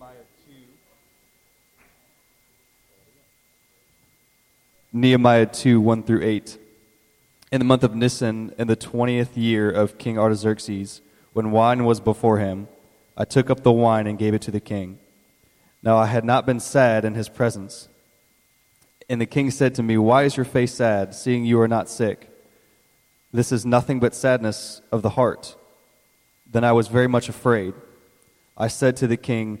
Nehemiah 2. Nehemiah 2, 1 through 8. In the month of Nisan, in the twentieth year of King Artaxerxes, when wine was before him, I took up the wine and gave it to the king. Now I had not been sad in his presence. And the king said to me, Why is your face sad, seeing you are not sick? This is nothing but sadness of the heart. Then I was very much afraid. I said to the king,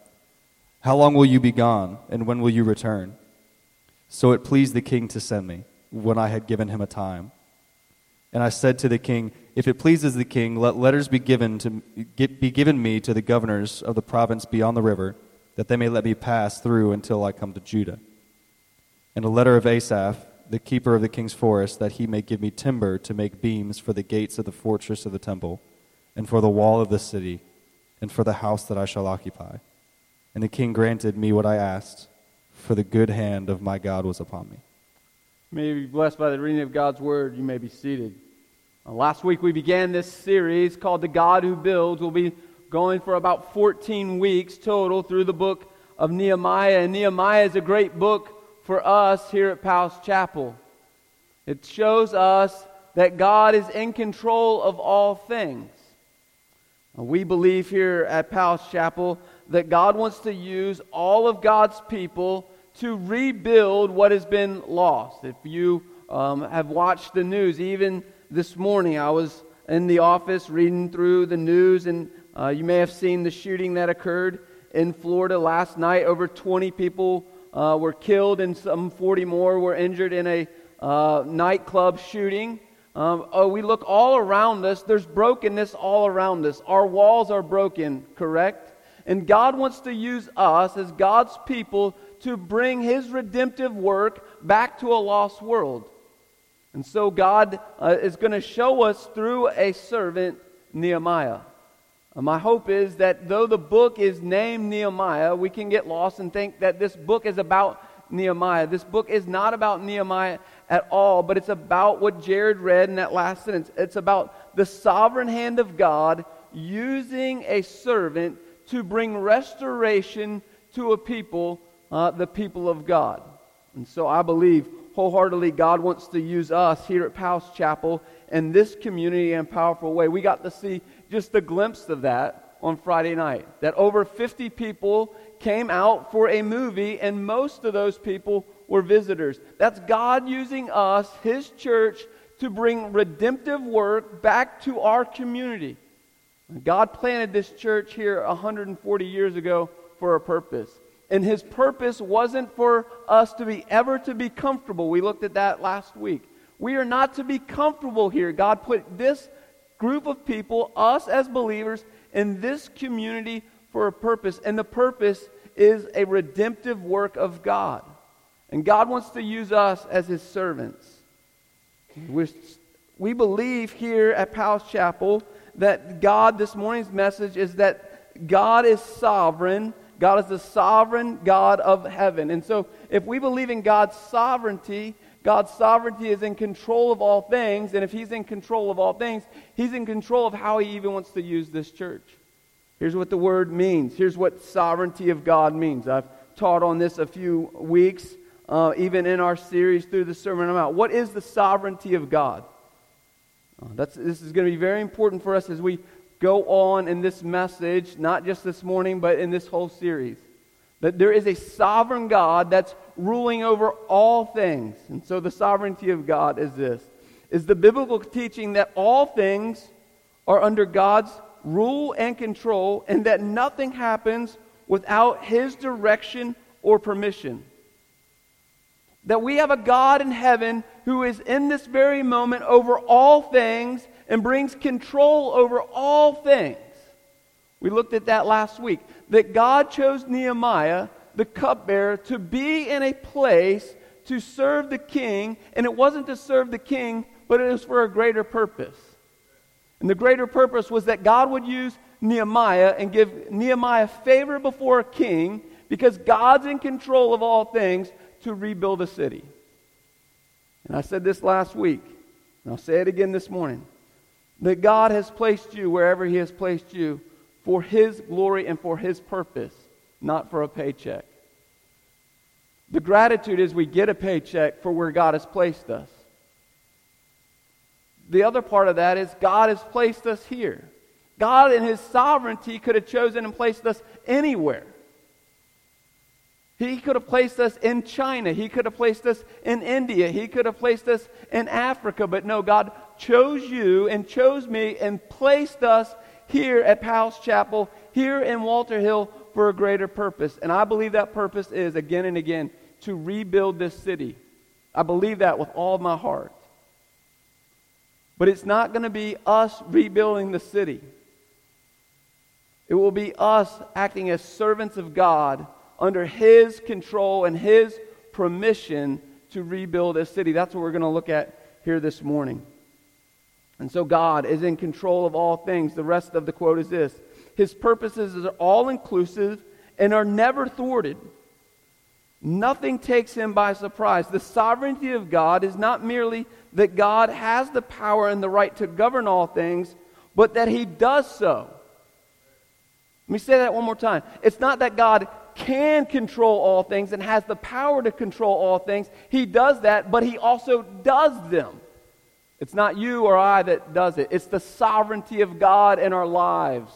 How long will you be gone, and when will you return? So it pleased the king to send me, when I had given him a time. And I said to the king, If it pleases the king, let letters be given, to, be given me to the governors of the province beyond the river, that they may let me pass through until I come to Judah. And a letter of Asaph, the keeper of the king's forest, that he may give me timber to make beams for the gates of the fortress of the temple, and for the wall of the city, and for the house that I shall occupy. And the king granted me what I asked, for the good hand of my God was upon me. May you be blessed by the reading of God's word. You may be seated. Last week we began this series called The God Who Builds. We'll be going for about 14 weeks total through the book of Nehemiah. And Nehemiah is a great book for us here at Powell's Chapel. It shows us that God is in control of all things. We believe here at Powell's Chapel that God wants to use all of God's people to rebuild what has been lost. If you um, have watched the news, even this morning I was in the office reading through the news, and uh, you may have seen the shooting that occurred in Florida last night. Over 20 people uh, were killed, and some 40 more were injured in a uh, nightclub shooting. Um, oh, we look all around us. There's brokenness all around us. Our walls are broken, correct? And God wants to use us as God's people to bring His redemptive work back to a lost world. And so God uh, is going to show us through a servant, Nehemiah. Uh, my hope is that though the book is named Nehemiah, we can get lost and think that this book is about Nehemiah. This book is not about Nehemiah at all, but it's about what Jared read in that last sentence. It's about the sovereign hand of God using a servant to bring restoration to a people, uh, the people of God. And so I believe wholeheartedly God wants to use us here at Powell's Chapel and this community in a powerful way. We got to see just a glimpse of that on Friday night. That over 50 people came out for a movie, and most of those people were visitors. That's God using us, His church, to bring redemptive work back to our community. God planted this church here 140 years ago for a purpose. And his purpose wasn't for us to be ever to be comfortable. We looked at that last week. We are not to be comfortable here. God put this group of people, us as believers, in this community for a purpose. And the purpose is a redemptive work of God. And God wants to use us as his servants. We're, we believe here at Powell's Chapel that God, this morning's message is that God is sovereign God is the sovereign God of heaven. And so, if we believe in God's sovereignty, God's sovereignty is in control of all things. And if He's in control of all things, He's in control of how He even wants to use this church. Here's what the word means. Here's what sovereignty of God means. I've taught on this a few weeks, uh, even in our series through the Sermon on the Mount. What is the sovereignty of God? Uh, that's, this is going to be very important for us as we go on in this message, not just this morning, but in this whole series. That there is a sovereign God that's ruling over all things. And so the sovereignty of God is this is the biblical teaching that all things are under God's rule and control, and that nothing happens without His direction or permission. That we have a God in heaven who is in this very moment over all things and brings control over all things. We looked at that last week. That God chose Nehemiah, the cupbearer, to be in a place to serve the king, and it wasn't to serve the king, but it was for a greater purpose. And the greater purpose was that God would use Nehemiah and give Nehemiah favor before a king because God's in control of all things to rebuild a city. And I said this last week, and I'll say it again this morning that God has placed you wherever He has placed you for His glory and for His purpose, not for a paycheck. The gratitude is we get a paycheck for where God has placed us. The other part of that is God has placed us here. God, in His sovereignty, could have chosen and placed us anywhere. He could have placed us in China. He could have placed us in India. He could have placed us in Africa. But no, God chose you and chose me and placed us here at Powell's Chapel, here in Walter Hill for a greater purpose. And I believe that purpose is, again and again, to rebuild this city. I believe that with all my heart. But it's not going to be us rebuilding the city. It will be us acting as servants of God under His control and His permission to rebuild a city. That's what we're going to look at here this morning. And so God is in control of all things. The rest of the quote is this His purposes are all inclusive and are never thwarted. Nothing takes him by surprise. The sovereignty of God is not merely that God has the power and the right to govern all things, but that he does so. Let me say that one more time. It's not that God can control all things and has the power to control all things. He does that, but he also does them. It's not you or I that does it, it's the sovereignty of God in our lives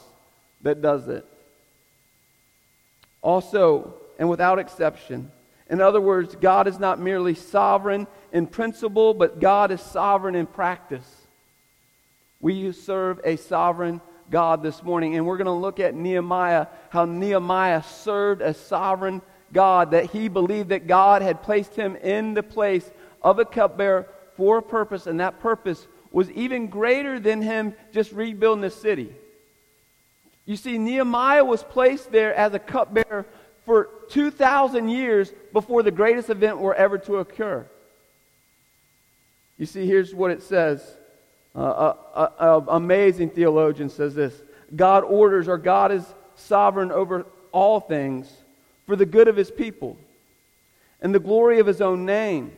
that does it. Also, and without exception, in other words, God is not merely sovereign in principle, but God is sovereign in practice. We serve a sovereign God this morning, and we're going to look at Nehemiah, how Nehemiah served a sovereign God, that he believed that God had placed him in the place of a cupbearer for a purpose, and that purpose was even greater than him just rebuilding the city. You see, Nehemiah was placed there as a cupbearer for 2,000 years before the greatest event were ever to occur. You see, here's what it says. An amazing theologian says this God orders, or God is sovereign over all things for the good of his people and the glory of his own name.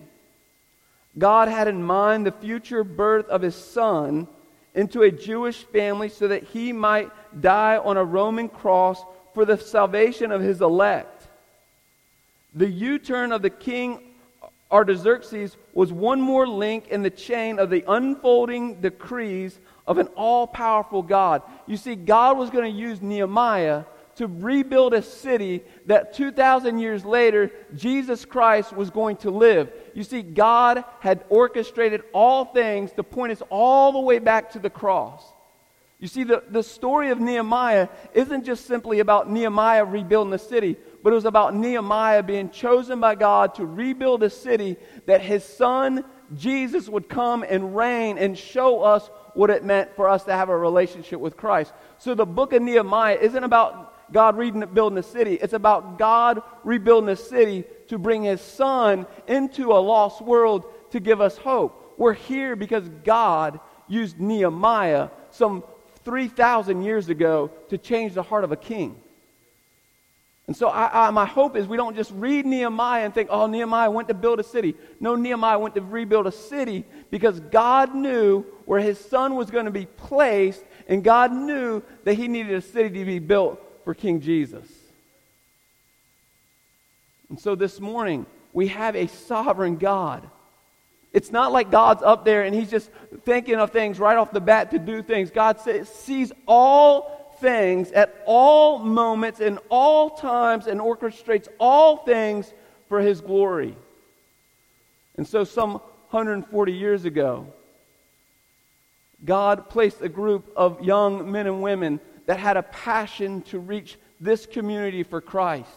God had in mind the future birth of his son into a Jewish family so that he might die on a Roman cross for the salvation of his elect. The U turn of the king Artaxerxes was one more link in the chain of the unfolding decrees of an all powerful God. You see, God was going to use Nehemiah to rebuild a city that 2,000 years later, Jesus Christ was going to live. You see, God had orchestrated all things to point us all the way back to the cross. You see, the, the story of Nehemiah isn't just simply about Nehemiah rebuilding the city, but it was about Nehemiah being chosen by God to rebuild a city that his son Jesus would come and reign and show us what it meant for us to have a relationship with Christ. So the book of Nehemiah isn't about God rebuilding a city. It's about God rebuilding a city to bring his son into a lost world to give us hope. We're here because God used Nehemiah some 3,000 years ago to change the heart of a king. And so I, I, my hope is we don't just read Nehemiah and think, oh, Nehemiah went to build a city. No, Nehemiah went to rebuild a city because God knew where his son was going to be placed, and God knew that he needed a city to be built for King Jesus. And so this morning, we have a sovereign God it's not like God's up there and he's just thinking of things right off the bat to do things. God sees all things at all moments in all times and orchestrates all things for his glory. And so, some 140 years ago, God placed a group of young men and women that had a passion to reach this community for Christ.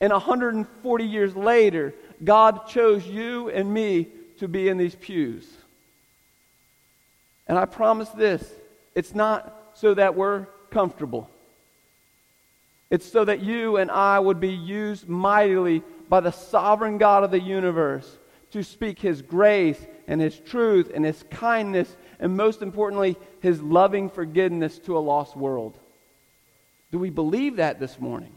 And 140 years later, God chose you and me to be in these pews. And I promise this it's not so that we're comfortable. It's so that you and I would be used mightily by the sovereign God of the universe to speak His grace and His truth and His kindness and most importantly, His loving forgiveness to a lost world. Do we believe that this morning?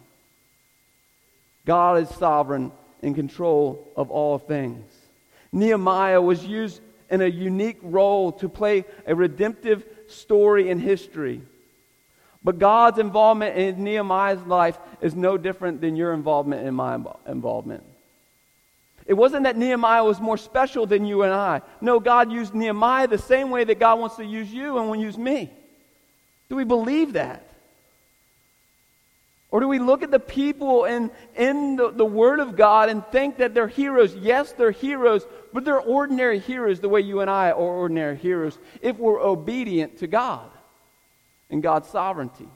God is sovereign in control of all things. Nehemiah was used in a unique role to play a redemptive story in history. But God's involvement in Nehemiah's life is no different than your involvement in my involvement. It wasn't that Nehemiah was more special than you and I. No, God used Nehemiah the same way that God wants to use you and will use me. Do we believe that? Or do we look at the people in, in the, the Word of God and think that they're heroes? Yes, they're heroes, but they're ordinary heroes the way you and I are ordinary heroes if we're obedient to God and God's sovereignty.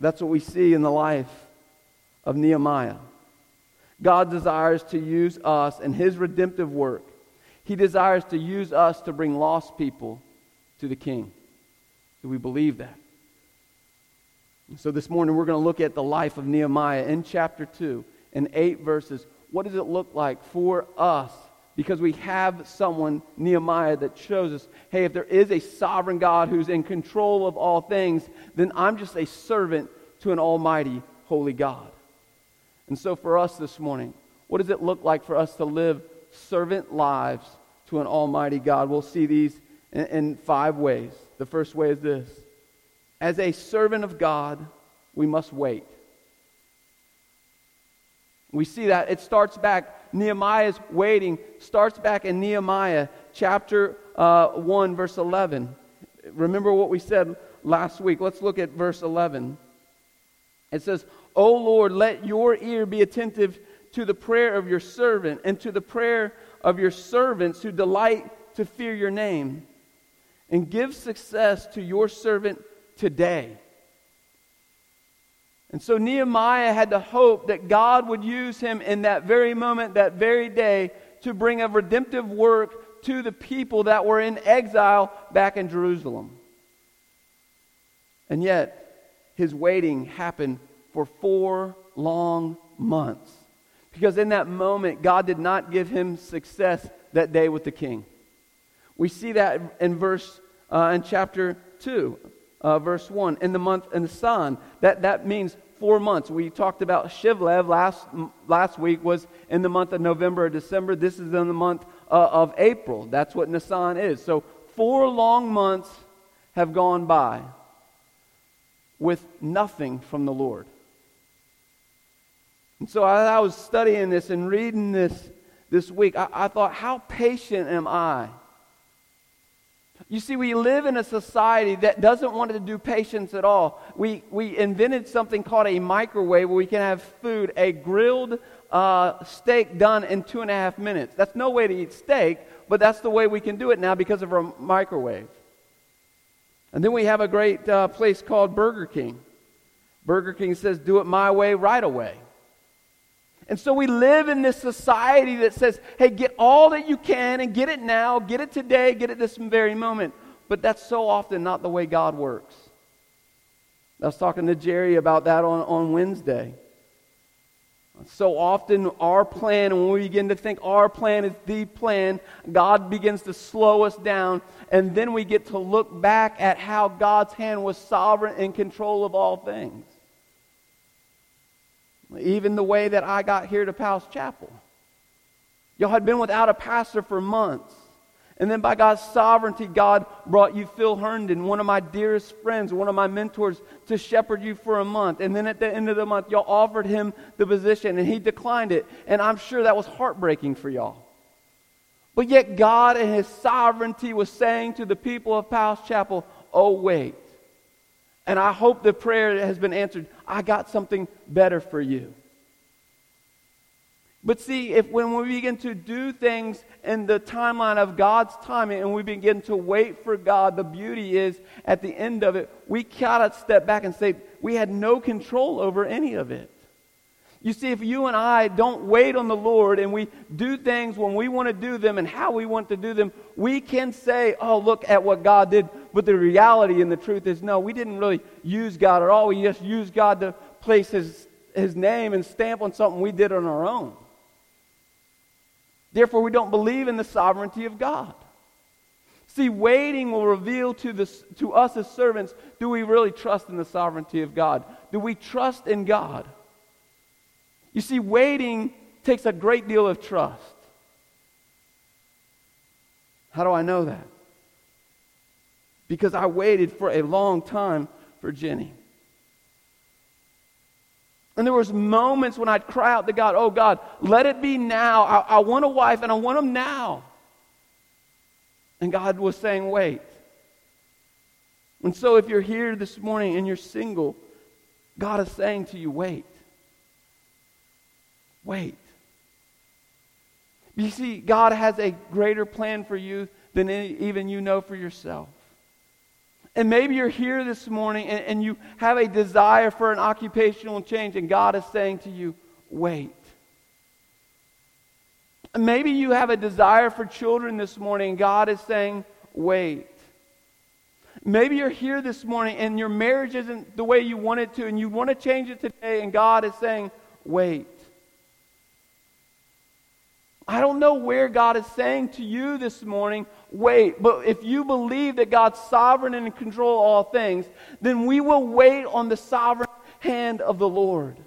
That's what we see in the life of Nehemiah. God desires to use us in His redemptive work. He desires to use us to bring lost people to the King. Do we believe that? So this morning we're going to look at the life of Nehemiah in chapter 2 in eight verses. What does it look like for us? Because we have someone, Nehemiah, that shows us hey, if there is a sovereign God who's in control of all things, then I'm just a servant to an almighty, holy God. And so for us this morning, what does it look like for us to live servant lives to an almighty God? We'll see these in, in five ways. The first way is this as a servant of God, we must wait. We see that it starts back, Nehemiah's waiting starts back in Nehemiah chapter uh, 1, verse 11. Remember what we said last week. Let's look at verse 11. It says, O Lord, let your ear be attentive to the prayer of your servant and to the prayer of your servants who delight to fear your name. And give success to your servant today. And so Nehemiah had the hope that God would use him in that very moment, that very day, to bring a redemptive work to the people that were in exile back in Jerusalem. And yet, his waiting happened for four long months. Because in that moment, God did not give him success that day with the king. We see that in verse uh, in chapter 2, uh, verse 1. In the month in Nisan, that, that means four months. We talked about Chislev last, last week was in the month of November or December. This is in the month uh, of April. That's what Nisan is. So four long months have gone by with nothing from the Lord. And so as I was studying this and reading this this week, I, I thought, how patient am I? You see, we live in a society that doesn't want to do patience at all. We, we invented something called a microwave where we can have food, a grilled uh, steak done in two and a half minutes. That's no way to eat steak, but that's the way we can do it now because of our microwave. And then we have a great uh, place called Burger King. Burger King says, do it my way, right away. And so we live in this society that says, hey, get all that you can and get it now, get it today, get it this very moment. But that's so often not the way God works. I was talking to Jerry about that on, on Wednesday. So often, our plan, when we begin to think our plan is the plan, God begins to slow us down, and then we get to look back at how God's hand was sovereign in control of all things. Even the way that I got here to Powell's Chapel. Y'all had been without a pastor for months. And then by God's sovereignty, God brought you Phil Herndon, one of my dearest friends, one of my mentors, to shepherd you for a month. And then at the end of the month, y'all offered him the position, and he declined it. And I'm sure that was heartbreaking for y'all. But yet, God in his sovereignty was saying to the people of Powell's Chapel, Oh, wait. And I hope the prayer has been answered. I got something better for you. But see, if when we begin to do things in the timeline of God's timing and we begin to wait for God, the beauty is at the end of it, we cannot step back and say we had no control over any of it. You see, if you and I don't wait on the Lord and we do things when we want to do them and how we want to do them, we can say, oh, look at what God did. But the reality and the truth is, no, we didn't really use God at all. We just used God to place His, his name and stamp on something we did on our own. Therefore, we don't believe in the sovereignty of God. See, waiting will reveal to, the, to us as servants do we really trust in the sovereignty of God? Do we trust in God? You see, waiting takes a great deal of trust. How do I know that? Because I waited for a long time for Jenny. And there was moments when I'd cry out to God, "Oh God, let it be now. I, I want a wife and I want them now." And God was saying, "Wait." And so if you're here this morning and you're single, God is saying to you, "Wait." Wait. You see, God has a greater plan for you than any, even you know for yourself. And maybe you're here this morning and, and you have a desire for an occupational change, and God is saying to you, wait. Maybe you have a desire for children this morning, God is saying, wait. Maybe you're here this morning and your marriage isn't the way you want it to, and you want to change it today, and God is saying, wait. I don't know where God is saying to you this morning, wait. But if you believe that God's sovereign and in control of all things, then we will wait on the sovereign hand of the Lord.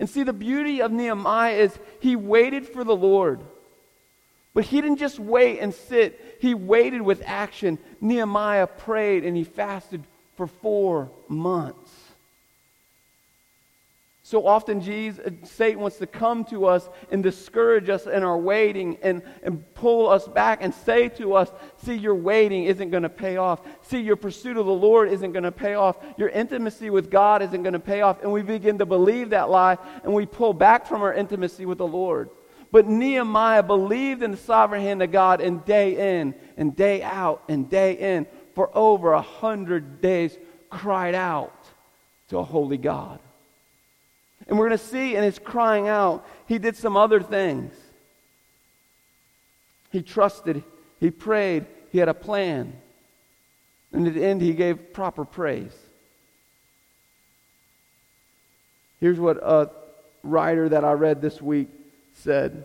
And see, the beauty of Nehemiah is he waited for the Lord. But he didn't just wait and sit, he waited with action. Nehemiah prayed and he fasted for four months. So often, Jesus, uh, Satan wants to come to us and discourage us in our waiting and, and pull us back and say to us, See, your waiting isn't going to pay off. See, your pursuit of the Lord isn't going to pay off. Your intimacy with God isn't going to pay off. And we begin to believe that lie and we pull back from our intimacy with the Lord. But Nehemiah believed in the sovereign hand of God and day in and day out and day in for over a hundred days cried out to a holy God. And we're going to see in his crying out, he did some other things. He trusted, he prayed, he had a plan. And at the end, he gave proper praise. Here's what a writer that I read this week said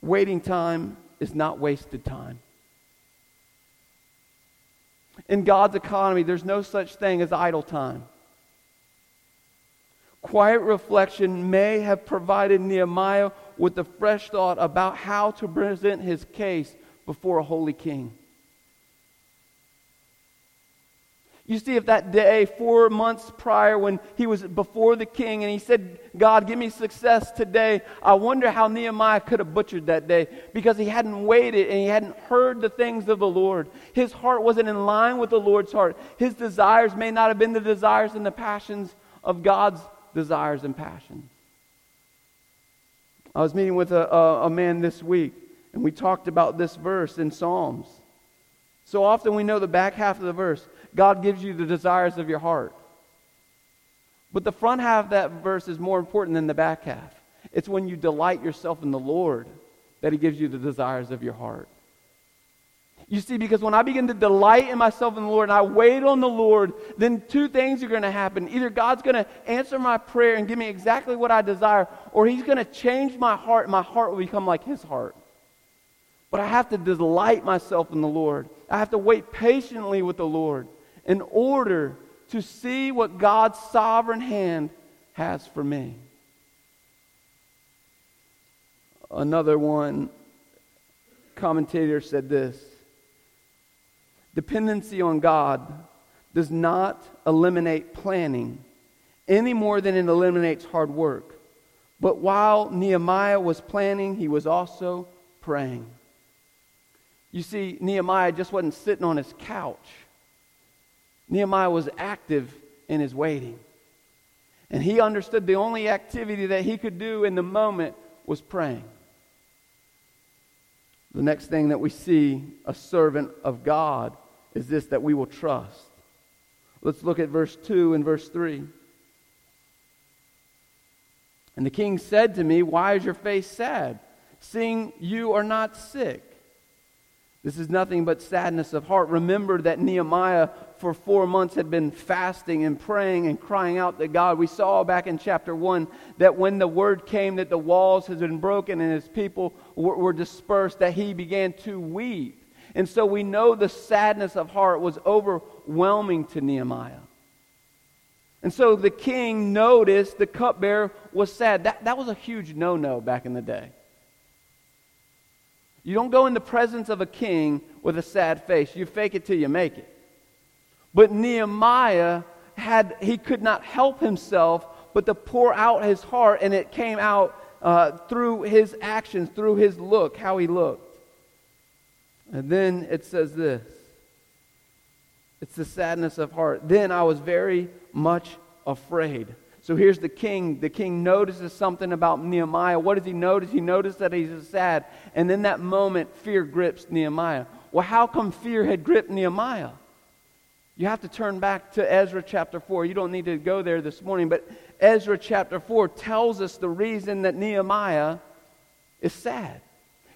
Waiting time is not wasted time. In God's economy, there's no such thing as idle time. Quiet reflection may have provided Nehemiah with a fresh thought about how to present his case before a holy king. You see, if that day, four months prior, when he was before the king and he said, God, give me success today, I wonder how Nehemiah could have butchered that day because he hadn't waited and he hadn't heard the things of the Lord. His heart wasn't in line with the Lord's heart. His desires may not have been the desires and the passions of God's desires and passions. I was meeting with a, a, a man this week, and we talked about this verse in Psalms. So often we know the back half of the verse God gives you the desires of your heart. But the front half of that verse is more important than the back half. It's when you delight yourself in the Lord that He gives you the desires of your heart. You see, because when I begin to delight in myself in the Lord and I wait on the Lord, then two things are going to happen. Either God's going to answer my prayer and give me exactly what I desire, or He's going to change my heart and my heart will become like His heart. But I have to delight myself in the Lord. I have to wait patiently with the Lord in order to see what God's sovereign hand has for me. Another one commentator said this Dependency on God does not eliminate planning any more than it eliminates hard work. But while Nehemiah was planning, he was also praying. You see, Nehemiah just wasn't sitting on his couch. Nehemiah was active in his waiting. And he understood the only activity that he could do in the moment was praying. The next thing that we see a servant of God is this that we will trust. Let's look at verse 2 and verse 3. And the king said to me, Why is your face sad, seeing you are not sick? This is nothing but sadness of heart. Remember that Nehemiah for four months had been fasting and praying and crying out to God. We saw back in chapter 1 that when the word came that the walls had been broken and his people were, dispersed, that he began to weep. And so we know the sadness of heart was overwhelming to Nehemiah. And so the king noticed the cupbearer was sad. That, that was a huge no no back in the day. You don't go in the presence of a king with a sad face. You fake it till you make it. But Nehemiah had, he could not help himself but to pour out his heart, and it came out uh, through his actions, through his look, how he looked. And then it says this it's the sadness of heart. Then I was very much afraid. So here's the king. The king notices something about Nehemiah. What does he notice? He notices that he's sad. And in that moment, fear grips Nehemiah. Well, how come fear had gripped Nehemiah? You have to turn back to Ezra chapter 4. You don't need to go there this morning, but Ezra chapter 4 tells us the reason that Nehemiah is sad.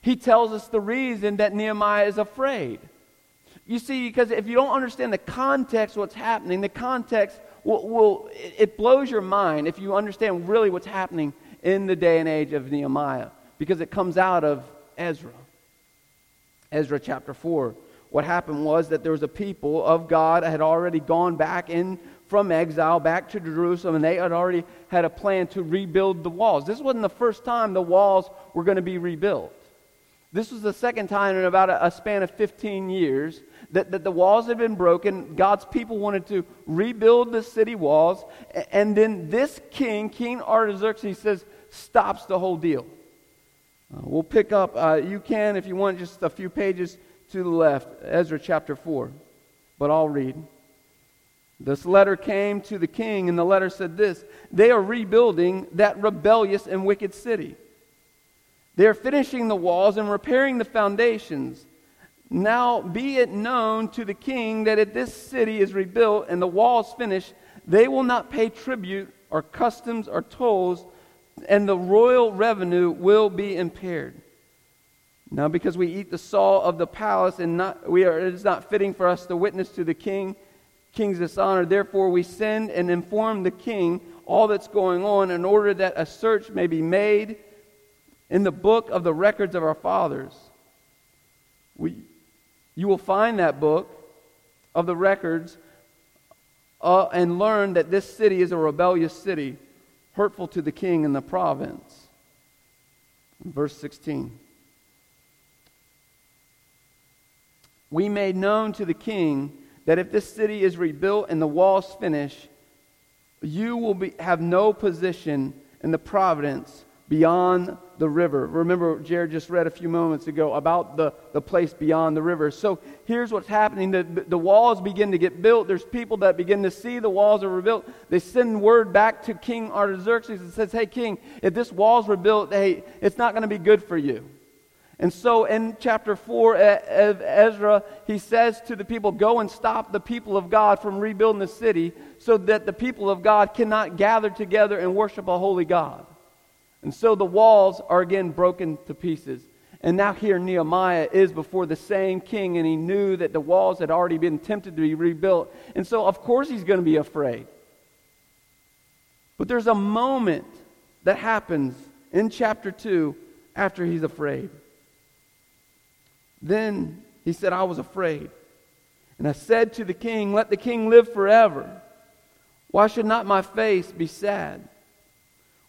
He tells us the reason that Nehemiah is afraid. You see, because if you don't understand the context, what's happening, the context will, will, it blows your mind if you understand really what's happening in the day and age of Nehemiah, because it comes out of Ezra. Ezra chapter 4. What happened was that there was a people of God had already gone back in from exile back to Jerusalem, and they had already had a plan to rebuild the walls. This wasn't the first time the walls were going to be rebuilt. This was the second time in about a, a span of 15 years that, that the walls had been broken. God's people wanted to rebuild the city walls. And then this king, King Artaxerxes, he says, stops the whole deal. Uh, we'll pick up, uh, you can, if you want, just a few pages to the left, Ezra chapter 4. But I'll read. This letter came to the king, and the letter said this They are rebuilding that rebellious and wicked city. They are finishing the walls and repairing the foundations. Now be it known to the king that if this city is rebuilt and the walls finished, they will not pay tribute or customs or tolls, and the royal revenue will be impaired. Now, because we eat the salt of the palace, and not, we are, it is not fitting for us to witness to the king, king's dishonor. Therefore, we send and inform the king all that's going on, in order that a search may be made in the book of the records of our fathers. We, you will find that book of the records uh, and learn that this city is a rebellious city, hurtful to the king and the province. Verse 16. We made known to the king that if this city is rebuilt and the walls finished, you will be, have no position in the providence beyond the river. Remember, Jared just read a few moments ago about the, the place beyond the river. So here's what's happening the, the walls begin to get built. There's people that begin to see the walls are rebuilt. They send word back to King Artaxerxes and says, Hey, King, if this wall's rebuilt, hey, it's not going to be good for you. And so in chapter 4 of Ezra, he says to the people, Go and stop the people of God from rebuilding the city so that the people of God cannot gather together and worship a holy God. And so the walls are again broken to pieces. And now here Nehemiah is before the same king, and he knew that the walls had already been tempted to be rebuilt. And so, of course, he's going to be afraid. But there's a moment that happens in chapter 2 after he's afraid. Then he said, I was afraid. And I said to the king, Let the king live forever. Why should not my face be sad?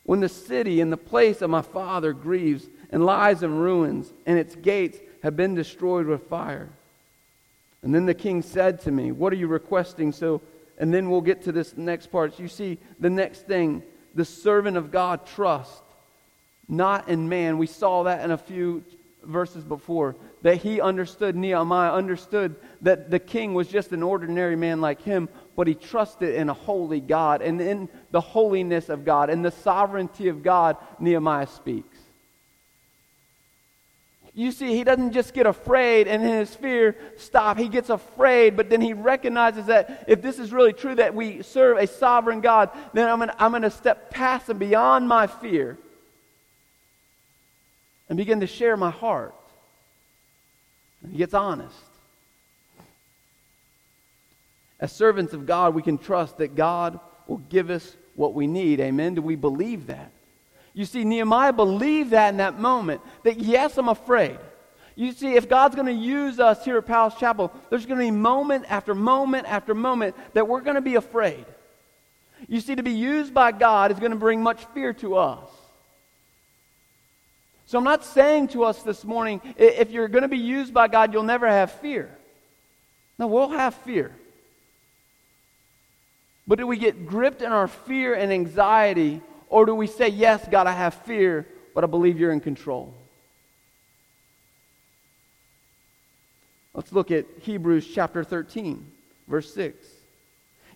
When the city and the place of my father grieves and lies in ruins, and its gates have been destroyed with fire. And then the king said to me, What are you requesting? So, and then we'll get to this next part. You see, the next thing, the servant of God trust, not in man. We saw that in a few verses before that he understood, Nehemiah understood that the king was just an ordinary man like him, but he trusted in a holy God. And in the holiness of God and the sovereignty of God, Nehemiah speaks. You see, he doesn't just get afraid and in his fear stop. He gets afraid, but then he recognizes that if this is really true that we serve a sovereign God, then I'm going I'm to step past and beyond my fear and begin to share my heart. And he gets honest. As servants of God, we can trust that God will give us what we need. Amen? Do we believe that? You see, Nehemiah believed that in that moment, that yes, I'm afraid. You see, if God's going to use us here at Powell's Chapel, there's going to be moment after moment after moment that we're going to be afraid. You see, to be used by God is going to bring much fear to us. So I'm not saying to us this morning, if you're going to be used by God, you'll never have fear. No, we'll have fear. But do we get gripped in our fear and anxiety, or do we say, Yes, God, I have fear, but I believe you're in control? Let's look at Hebrews chapter 13, verse 6.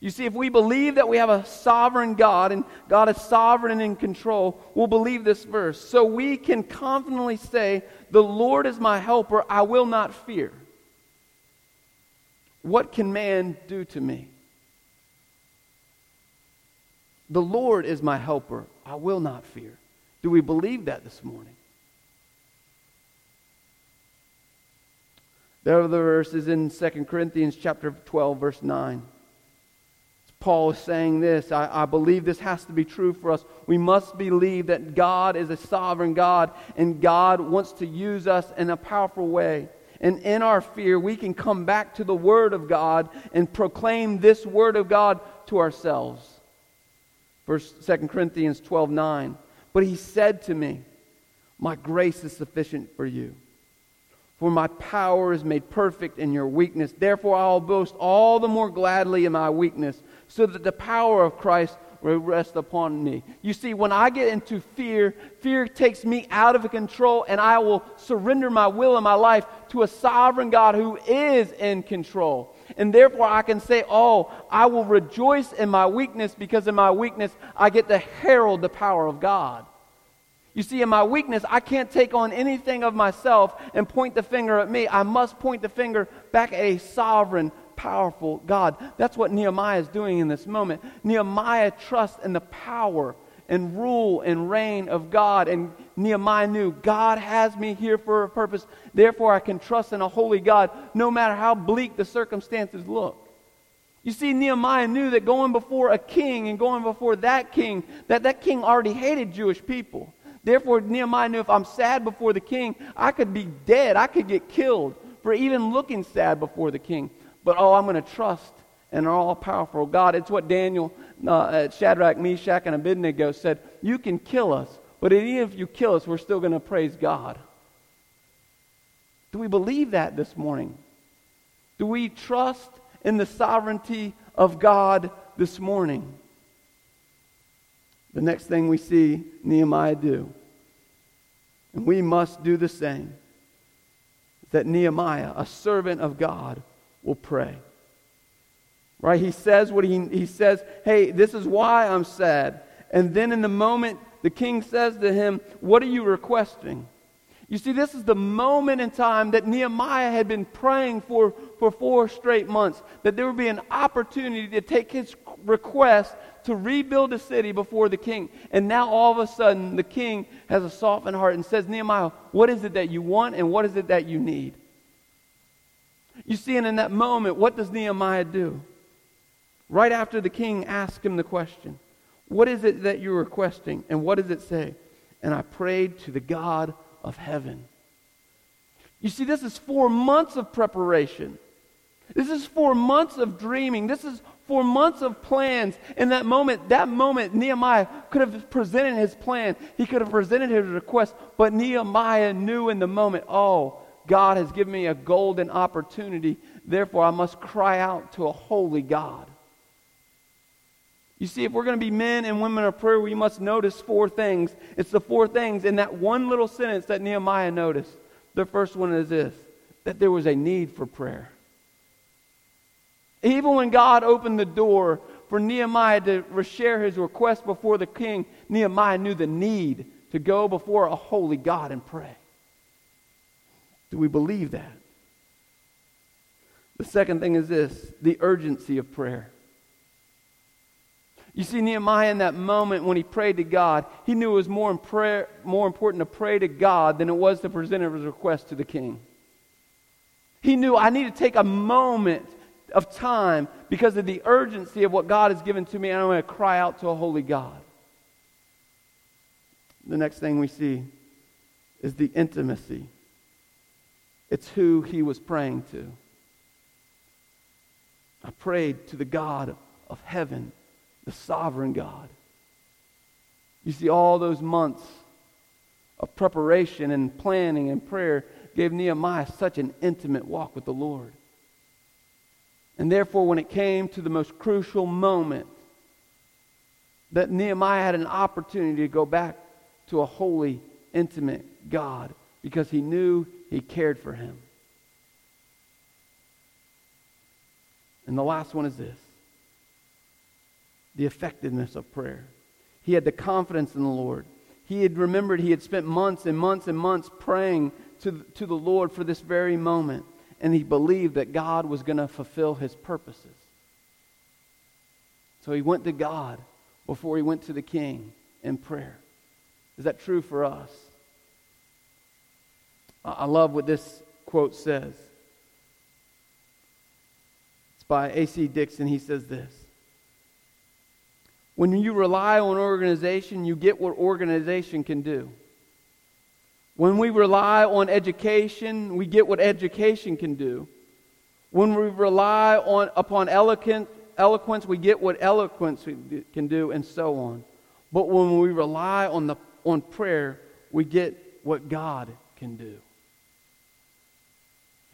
You see, if we believe that we have a sovereign God and God is sovereign and in control, we'll believe this verse. So we can confidently say, The Lord is my helper, I will not fear. What can man do to me? The Lord is my helper. I will not fear. Do we believe that this morning? The other verse is in 2 Corinthians chapter 12, verse 9. Paul is saying this. I, I, believe this has to be true for us. We must believe that God is a sovereign God and God wants to use us in a powerful way. And in our fear, we can come back to the Word of God and proclaim this Word of God to ourselves. First, 2 Corinthians 12 9. But he said to me, My grace is sufficient for you. For my power is made perfect in your weakness. Therefore, I will boast all the more gladly in my weakness, so that the power of Christ will rest upon me. You see, when I get into fear, fear takes me out of control, and I will surrender my will and my life to a sovereign God who is in control. And therefore, I can say, Oh, I will rejoice in my weakness because in my weakness, I get to herald the power of God. You see, in my weakness, I can't take on anything of myself and point the finger at me. I must point the finger back at a sovereign, powerful God. That's what Nehemiah is doing in this moment. Nehemiah trusts in the power and rule and reign of God. And Nehemiah knew God has me here for a purpose. Therefore, I can trust in a holy God no matter how bleak the circumstances look. You see, Nehemiah knew that going before a king and going before that king, that that king already hated Jewish people. Therefore, Nehemiah knew if I'm sad before the king, I could be dead. I could get killed for even looking sad before the king. But oh, I'm going to trust in an all powerful God. It's what Daniel, uh, Shadrach, Meshach, and Abednego said You can kill us, but even if you kill us, we're still going to praise God. Do we believe that this morning? Do we trust in the sovereignty of God this morning? The next thing we see Nehemiah do, and we must do the same, is that Nehemiah, a servant of God, will pray. Right? He says what he, he says, hey, this is why I'm sad. And then in the moment, the king says to him, What are you requesting? You see, this is the moment in time that Nehemiah had been praying for for four straight months, that there would be an opportunity to take his request to rebuild the city before the king. And now all of a sudden, the king has a softened heart and says, Nehemiah, what is it that you want and what is it that you need? You see, and in that moment, what does Nehemiah do? Right after the king asked him the question, What is it that you're requesting? And what does it say? And I prayed to the God of heaven. You see, this is four months of preparation. This is four months of dreaming. This is four months of plans. In that moment, that moment, Nehemiah could have presented his plan. He could have presented his request. But Nehemiah knew in the moment, oh, God has given me a golden opportunity. Therefore, I must cry out to a holy God. You see, if we're going to be men and women of prayer, we must notice four things. It's the four things in that one little sentence that Nehemiah noticed. The first one is this that there was a need for prayer. Even when God opened the door for Nehemiah to share his request before the king, Nehemiah knew the need to go before a holy God and pray. Do we believe that? The second thing is this the urgency of prayer. You see, Nehemiah in that moment when he prayed to God, he knew it was more, prayer, more important to pray to God than it was to present his request to the king. He knew I need to take a moment of time because of the urgency of what God has given to me, and I'm going to cry out to a holy God. The next thing we see is the intimacy. It's who he was praying to. I prayed to the God of heaven, the sovereign God. You see, all those months of preparation and planning and prayer gave Nehemiah such an intimate walk with the Lord. And therefore, when it came to the most crucial moment, that Nehemiah had an opportunity to go back to a holy, intimate God because he knew he cared for him. And the last one is this the effectiveness of prayer. He had the confidence in the Lord. He had remembered he had spent months and months and months praying to, to the Lord for this very moment. And he believed that God was going to fulfill his purposes. So he went to God before he went to the king in prayer. Is that true for us? I love what this quote says. It's by A.C. Dixon. He says this When you rely on organization, you get what organization can do. When we rely on education, we get what education can do. When we rely on, upon eloquence, eloquence, we get what eloquence can do, and so on. But when we rely on, the, on prayer, we get what God can do.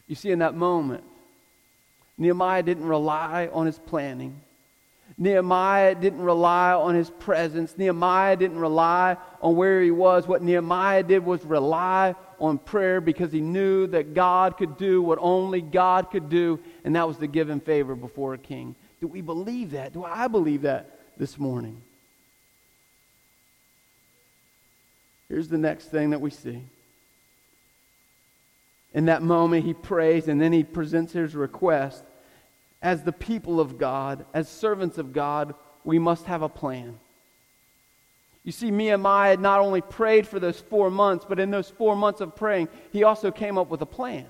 You see, in that moment, Nehemiah didn't rely on his planning. Nehemiah didn't rely on his presence. Nehemiah didn't rely on where he was. What Nehemiah did was rely on prayer because he knew that God could do what only God could do, and that was to give him favor before a king. Do we believe that? Do I believe that this morning? Here's the next thing that we see. In that moment, he prays and then he presents his request as the people of God, as servants of God, we must have a plan. You see, Nehemiah had not only prayed for those four months, but in those four months of praying, he also came up with a plan.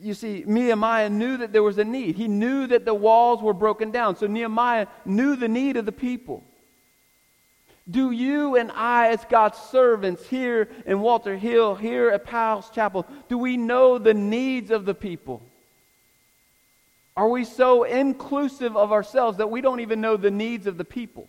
You see, Nehemiah knew that there was a need. He knew that the walls were broken down. So Nehemiah knew the need of the people. Do you and I, as God's servants here in Walter Hill, here at Powell's Chapel, do we know the needs of the people? Are we so inclusive of ourselves that we don't even know the needs of the people?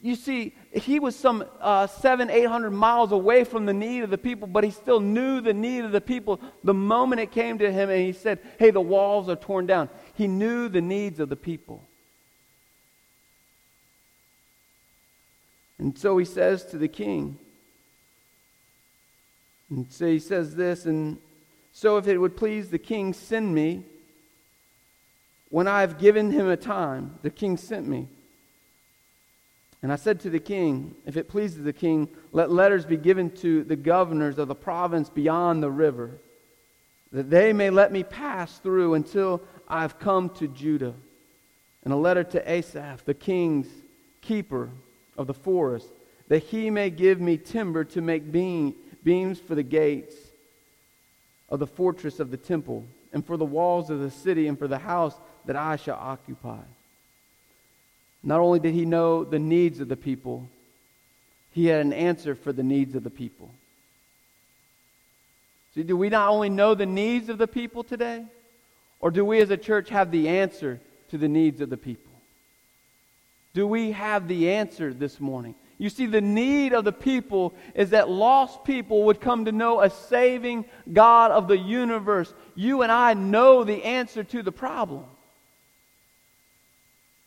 You see, he was some uh, seven, eight hundred miles away from the need of the people, but he still knew the need of the people the moment it came to him and he said, Hey, the walls are torn down. He knew the needs of the people. And so he says to the king, and so he says this, and so if it would please the king, send me when I have given him a time, the king sent me. And I said to the king, If it pleases the king, let letters be given to the governors of the province beyond the river, that they may let me pass through until I have come to Judah. And a letter to Asaph, the king's keeper of the forest, that he may give me timber to make beam, beams for the gates of the fortress of the temple, and for the walls of the city, and for the house that I shall occupy. Not only did he know the needs of the people, he had an answer for the needs of the people. See, do we not only know the needs of the people today, or do we as a church have the answer to the needs of the people? Do we have the answer this morning? You see, the need of the people is that lost people would come to know a saving God of the universe. You and I know the answer to the problem.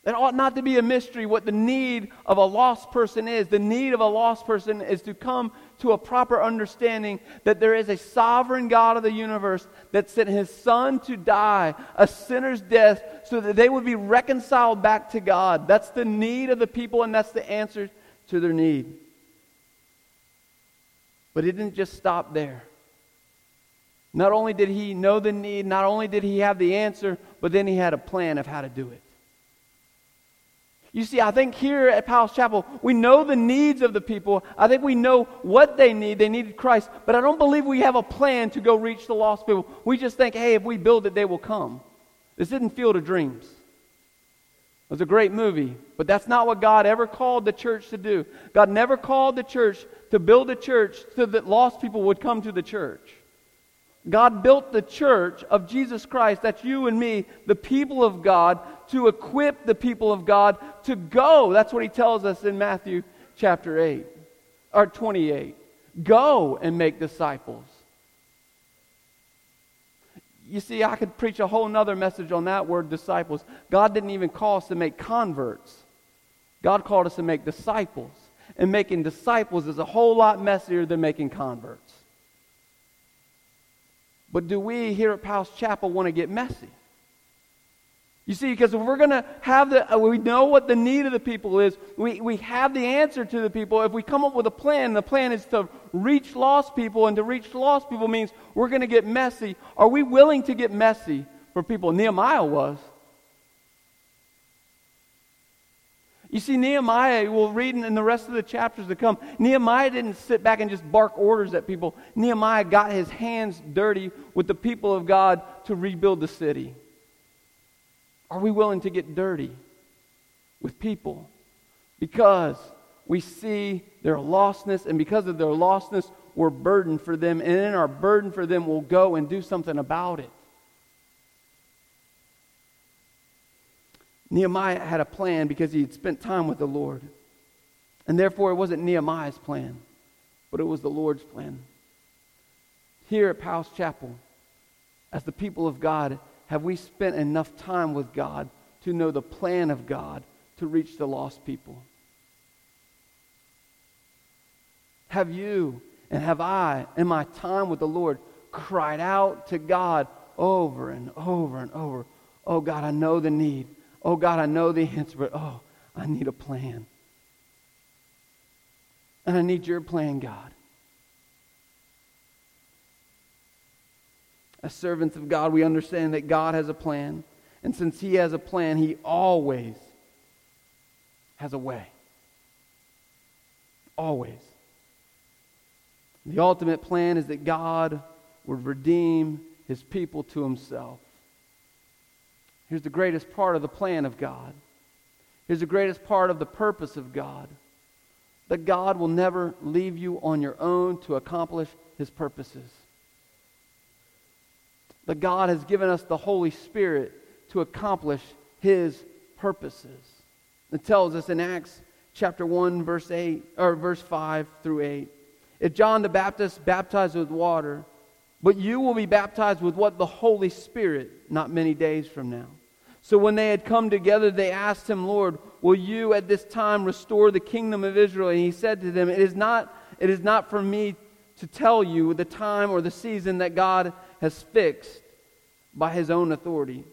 It ought not to be a mystery what the need of a lost person is. The need of a lost person is to come to a proper understanding that there is a sovereign God of the universe that sent his son to die a sinner's death so that they would be reconciled back to God. That's the need of the people, and that's the answer to their need. But it didn't just stop there. Not only did he know the need, not only did he have the answer, but then he had a plan of how to do it. You see, I think here at Powell's Chapel, we know the needs of the people. I think we know what they need. They needed Christ. But I don't believe we have a plan to go reach the lost people. We just think, hey, if we build it, they will come. This isn't Field of Dreams. It was a great movie, but that's not what God ever called the church to do. God never called the church to build a church so that lost people would come to the church. God built the church of Jesus Christ, that's you and me, the people of God, to equip the people of God to go. That's what he tells us in Matthew chapter 8 or 28. Go and make disciples. You see, I could preach a whole nother message on that word disciples. God didn't even call us to make converts. God called us to make disciples. And making disciples is a whole lot messier than making converts. But do we here at Powell's Chapel want to get messy? You see, because if we're going to have the, uh, we know what the need of the people is, we, we have the answer to the people. If we come up with a plan, the plan is to reach lost people, and to reach lost people means we're going to get messy. Are we willing to get messy for people? Nehemiah was. You see, Nehemiah, we'll read in the rest of the chapters to come, Nehemiah didn't sit back and just bark orders at people. Nehemiah got his hands dirty with the people of God to rebuild the city. Are we willing to get dirty with people? Because we see their lostness, and because of their lostness, we're burdened for them. And in our burden for them, we'll go and do something about it. Nehemiah had a plan because he had spent time with the Lord. And therefore, it wasn't Nehemiah's plan, but it was the Lord's plan. Here at Powell's Chapel, as the people of God, have we spent enough time with God to know the plan of God to reach the lost people? Have you and have I, in my time with the Lord, cried out to God over and over and over? Oh, God, I know the need. Oh, God, I know the answer, but oh, I need a plan. And I need your plan, God. As servants of God, we understand that God has a plan. And since He has a plan, He always has a way. Always. The ultimate plan is that God would redeem His people to Himself. Here's the greatest part of the plan of God. Here's the greatest part of the purpose of God that God will never leave you on your own to accomplish his purposes. That God has given us the Holy Spirit to accomplish his purposes. It tells us in Acts chapter 1 verse 8 or verse 5 through 8. If John the Baptist baptized with water, but you will be baptized with what the Holy Spirit not many days from now. So when they had come together, they asked him, Lord, will you at this time restore the kingdom of Israel? And he said to them, It is not, it is not for me to tell you the time or the season that God has fixed by his own authority.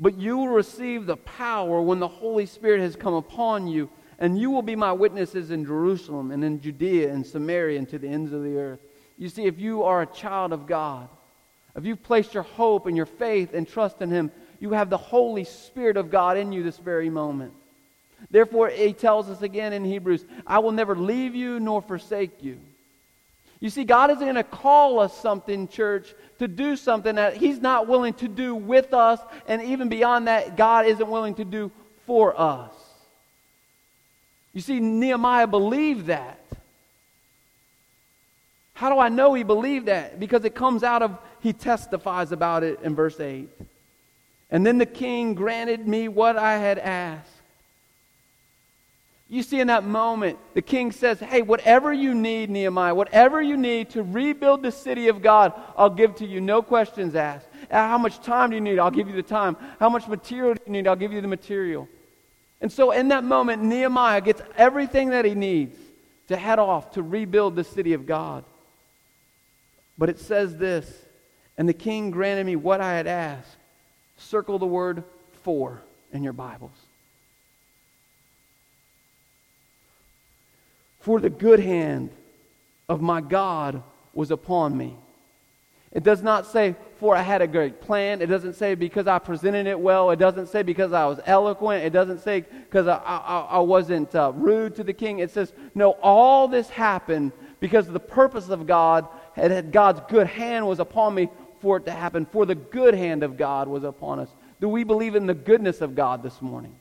But you will receive the power when the Holy Spirit has come upon you, and you will be my witnesses in Jerusalem and in Judea and Samaria and to the ends of the earth. You see, if you are a child of God, if you've placed your hope and your faith and trust in him, you have the Holy Spirit of God in you this very moment. Therefore, he tells us again in Hebrews, I will never leave you nor forsake you. You see, God isn't going to call us something, church, to do something that He's not willing to do with us, and even beyond that, God isn't willing to do for us. You see, Nehemiah believed that. How do I know he believed that? Because it comes out of, he testifies about it in verse 8. And then the king granted me what I had asked. You see, in that moment, the king says, Hey, whatever you need, Nehemiah, whatever you need to rebuild the city of God, I'll give to you. No questions asked. Uh, how much time do you need? I'll give you the time. How much material do you need? I'll give you the material. And so, in that moment, Nehemiah gets everything that he needs to head off to rebuild the city of God. But it says this And the king granted me what I had asked circle the word for in your Bibles. For the good hand of my God was upon me. It does not say, for I had a great plan. It doesn't say because I presented it well. It doesn't say because I was eloquent. It doesn't say because I, I, I wasn't uh, rude to the king. It says, no, all this happened because the purpose of God had God's good hand was upon me for it to happen, for the good hand of God was upon us. Do we believe in the goodness of God this morning?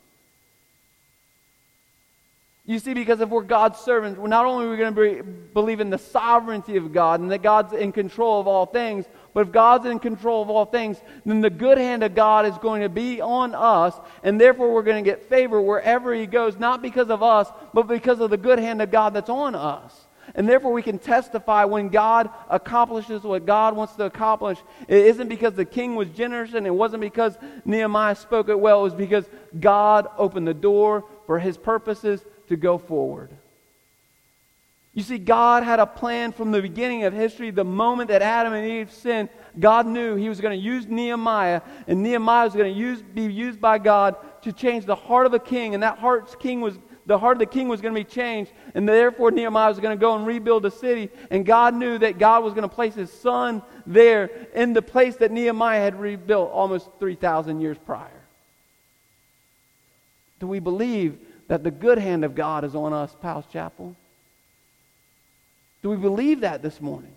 You see, because if we're God's servants, not only are we going to be, believe in the sovereignty of God and that God's in control of all things, but if God's in control of all things, then the good hand of God is going to be on us, and therefore we're going to get favor wherever He goes, not because of us, but because of the good hand of God that's on us. And therefore, we can testify when God accomplishes what God wants to accomplish. It isn't because the king was generous and it wasn't because Nehemiah spoke it well. It was because God opened the door for his purposes to go forward. You see, God had a plan from the beginning of history. The moment that Adam and Eve sinned, God knew He was going to use Nehemiah, and Nehemiah was going to use, be used by God to change the heart of a king, and that heart's king was the heart of the king was going to be changed, and therefore Nehemiah was going to go and rebuild the city. And God knew that God was going to place His Son there in the place that Nehemiah had rebuilt almost three thousand years prior. Do we believe that the good hand of God is on us, Powell's Chapel? Do we believe that this morning?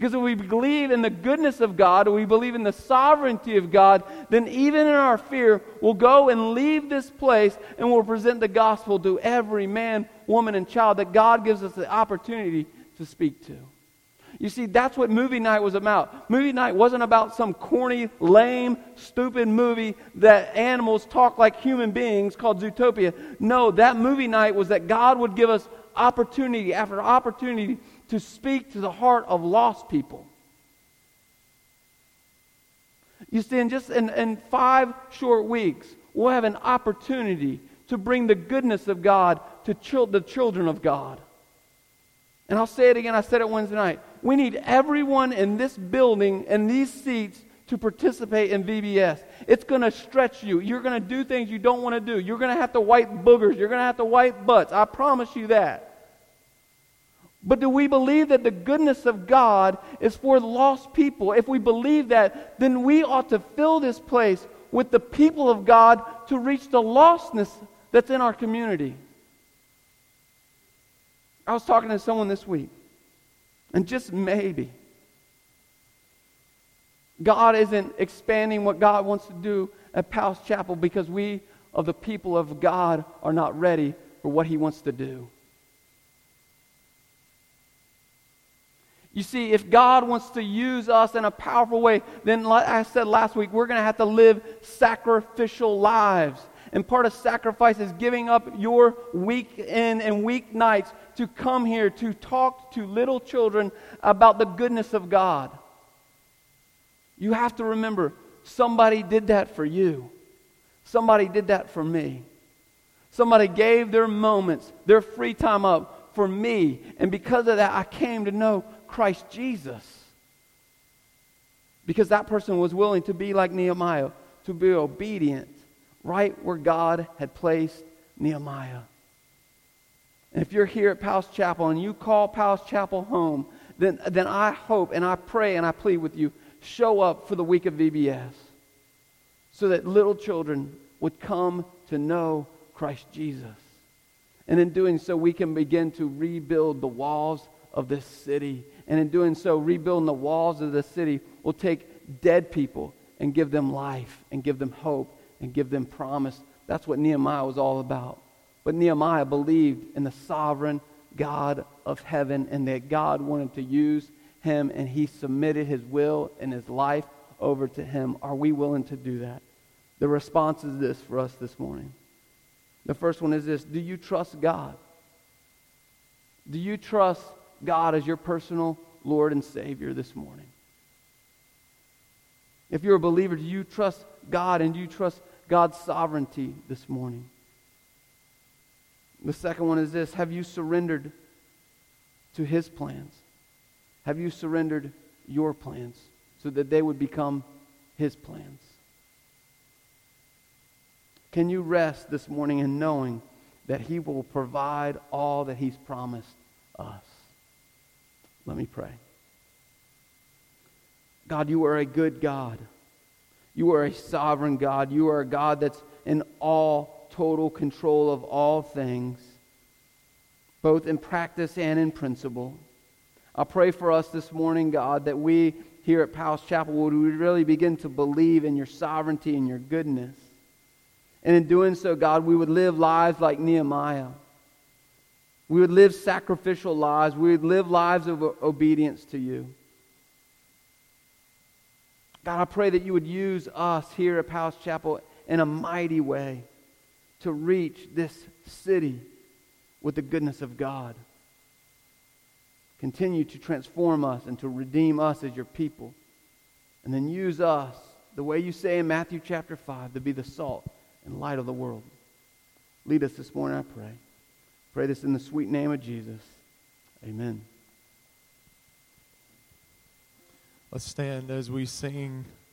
Because if we believe in the goodness of God, or we believe in the sovereignty of God, then even in our fear, we'll go and leave this place and we'll present the gospel to every man, woman, and child that God gives us the opportunity to speak to. You see, that's what movie night was about. Movie night wasn't about some corny, lame, stupid movie that animals talk like human beings called Zootopia. No, that movie night was that God would give us opportunity after opportunity to speak to the heart of lost people. You see, in just in, in five short weeks, we'll have an opportunity to bring the goodness of God to the children of God. And I'll say it again, I said it Wednesday night. We need everyone in this building and these seats to participate in VBS. It's going to stretch you. You're going to do things you don't want to do. You're going to have to wipe boogers. You're going to have to wipe butts. I promise you that. But do we believe that the goodness of God is for lost people? If we believe that, then we ought to fill this place with the people of God to reach the lostness that's in our community. I was talking to someone this week, and just maybe, God isn't expanding what God wants to do at Powell's Chapel because we, of the people of God, are not ready for what He wants to do. You see, if God wants to use us in a powerful way, then, like I said last week, we're going to have to live sacrificial lives. And part of sacrifice is giving up your weekend and weeknights to come here to talk to little children about the goodness of God. You have to remember somebody did that for you. Somebody did that for me. Somebody gave their moments, their free time up for me. And because of that, I came to know Christ Jesus. Because that person was willing to be like Nehemiah, to be obedient right where God had placed Nehemiah. And if you're here at Powell's Chapel and you call Powell's Chapel home, then, then I hope and I pray and I plead with you, show up for the week of VBS so that little children would come to know Christ Jesus. And in doing so, we can begin to rebuild the walls of this city. And in doing so, rebuilding the walls of the city will take dead people and give them life and give them hope and give them promise. That's what Nehemiah was all about. But Nehemiah believed in the sovereign God of heaven and that God wanted to use him and he submitted his will and his life over to him. Are we willing to do that? The response is this for us this morning. The first one is this Do you trust God? Do you trust God as your personal Lord and Savior this morning? If you're a believer, do you trust God and do you trust God's sovereignty this morning? The second one is this Have you surrendered to His plans? Have you surrendered your plans so that they would become His plans? Can you rest this morning in knowing that He will provide all that He's promised us? Let me pray. God, you are a good God. You are a sovereign God. You are a God that's in all total control of all things, both in practice and in principle. I pray for us this morning, God, that we here at Powell's Chapel would really begin to believe in your sovereignty and your goodness. And in doing so, God, we would live lives like Nehemiah. We would live sacrificial lives. We would live lives of obedience to you. God, I pray that you would use us here at Powell's Chapel in a mighty way to reach this city with the goodness of God. Continue to transform us and to redeem us as your people. And then use us, the way you say in Matthew chapter 5, to be the salt and light of the world. Lead us this morning, I pray. Pray this in the sweet name of Jesus. Amen. Let's stand as we sing.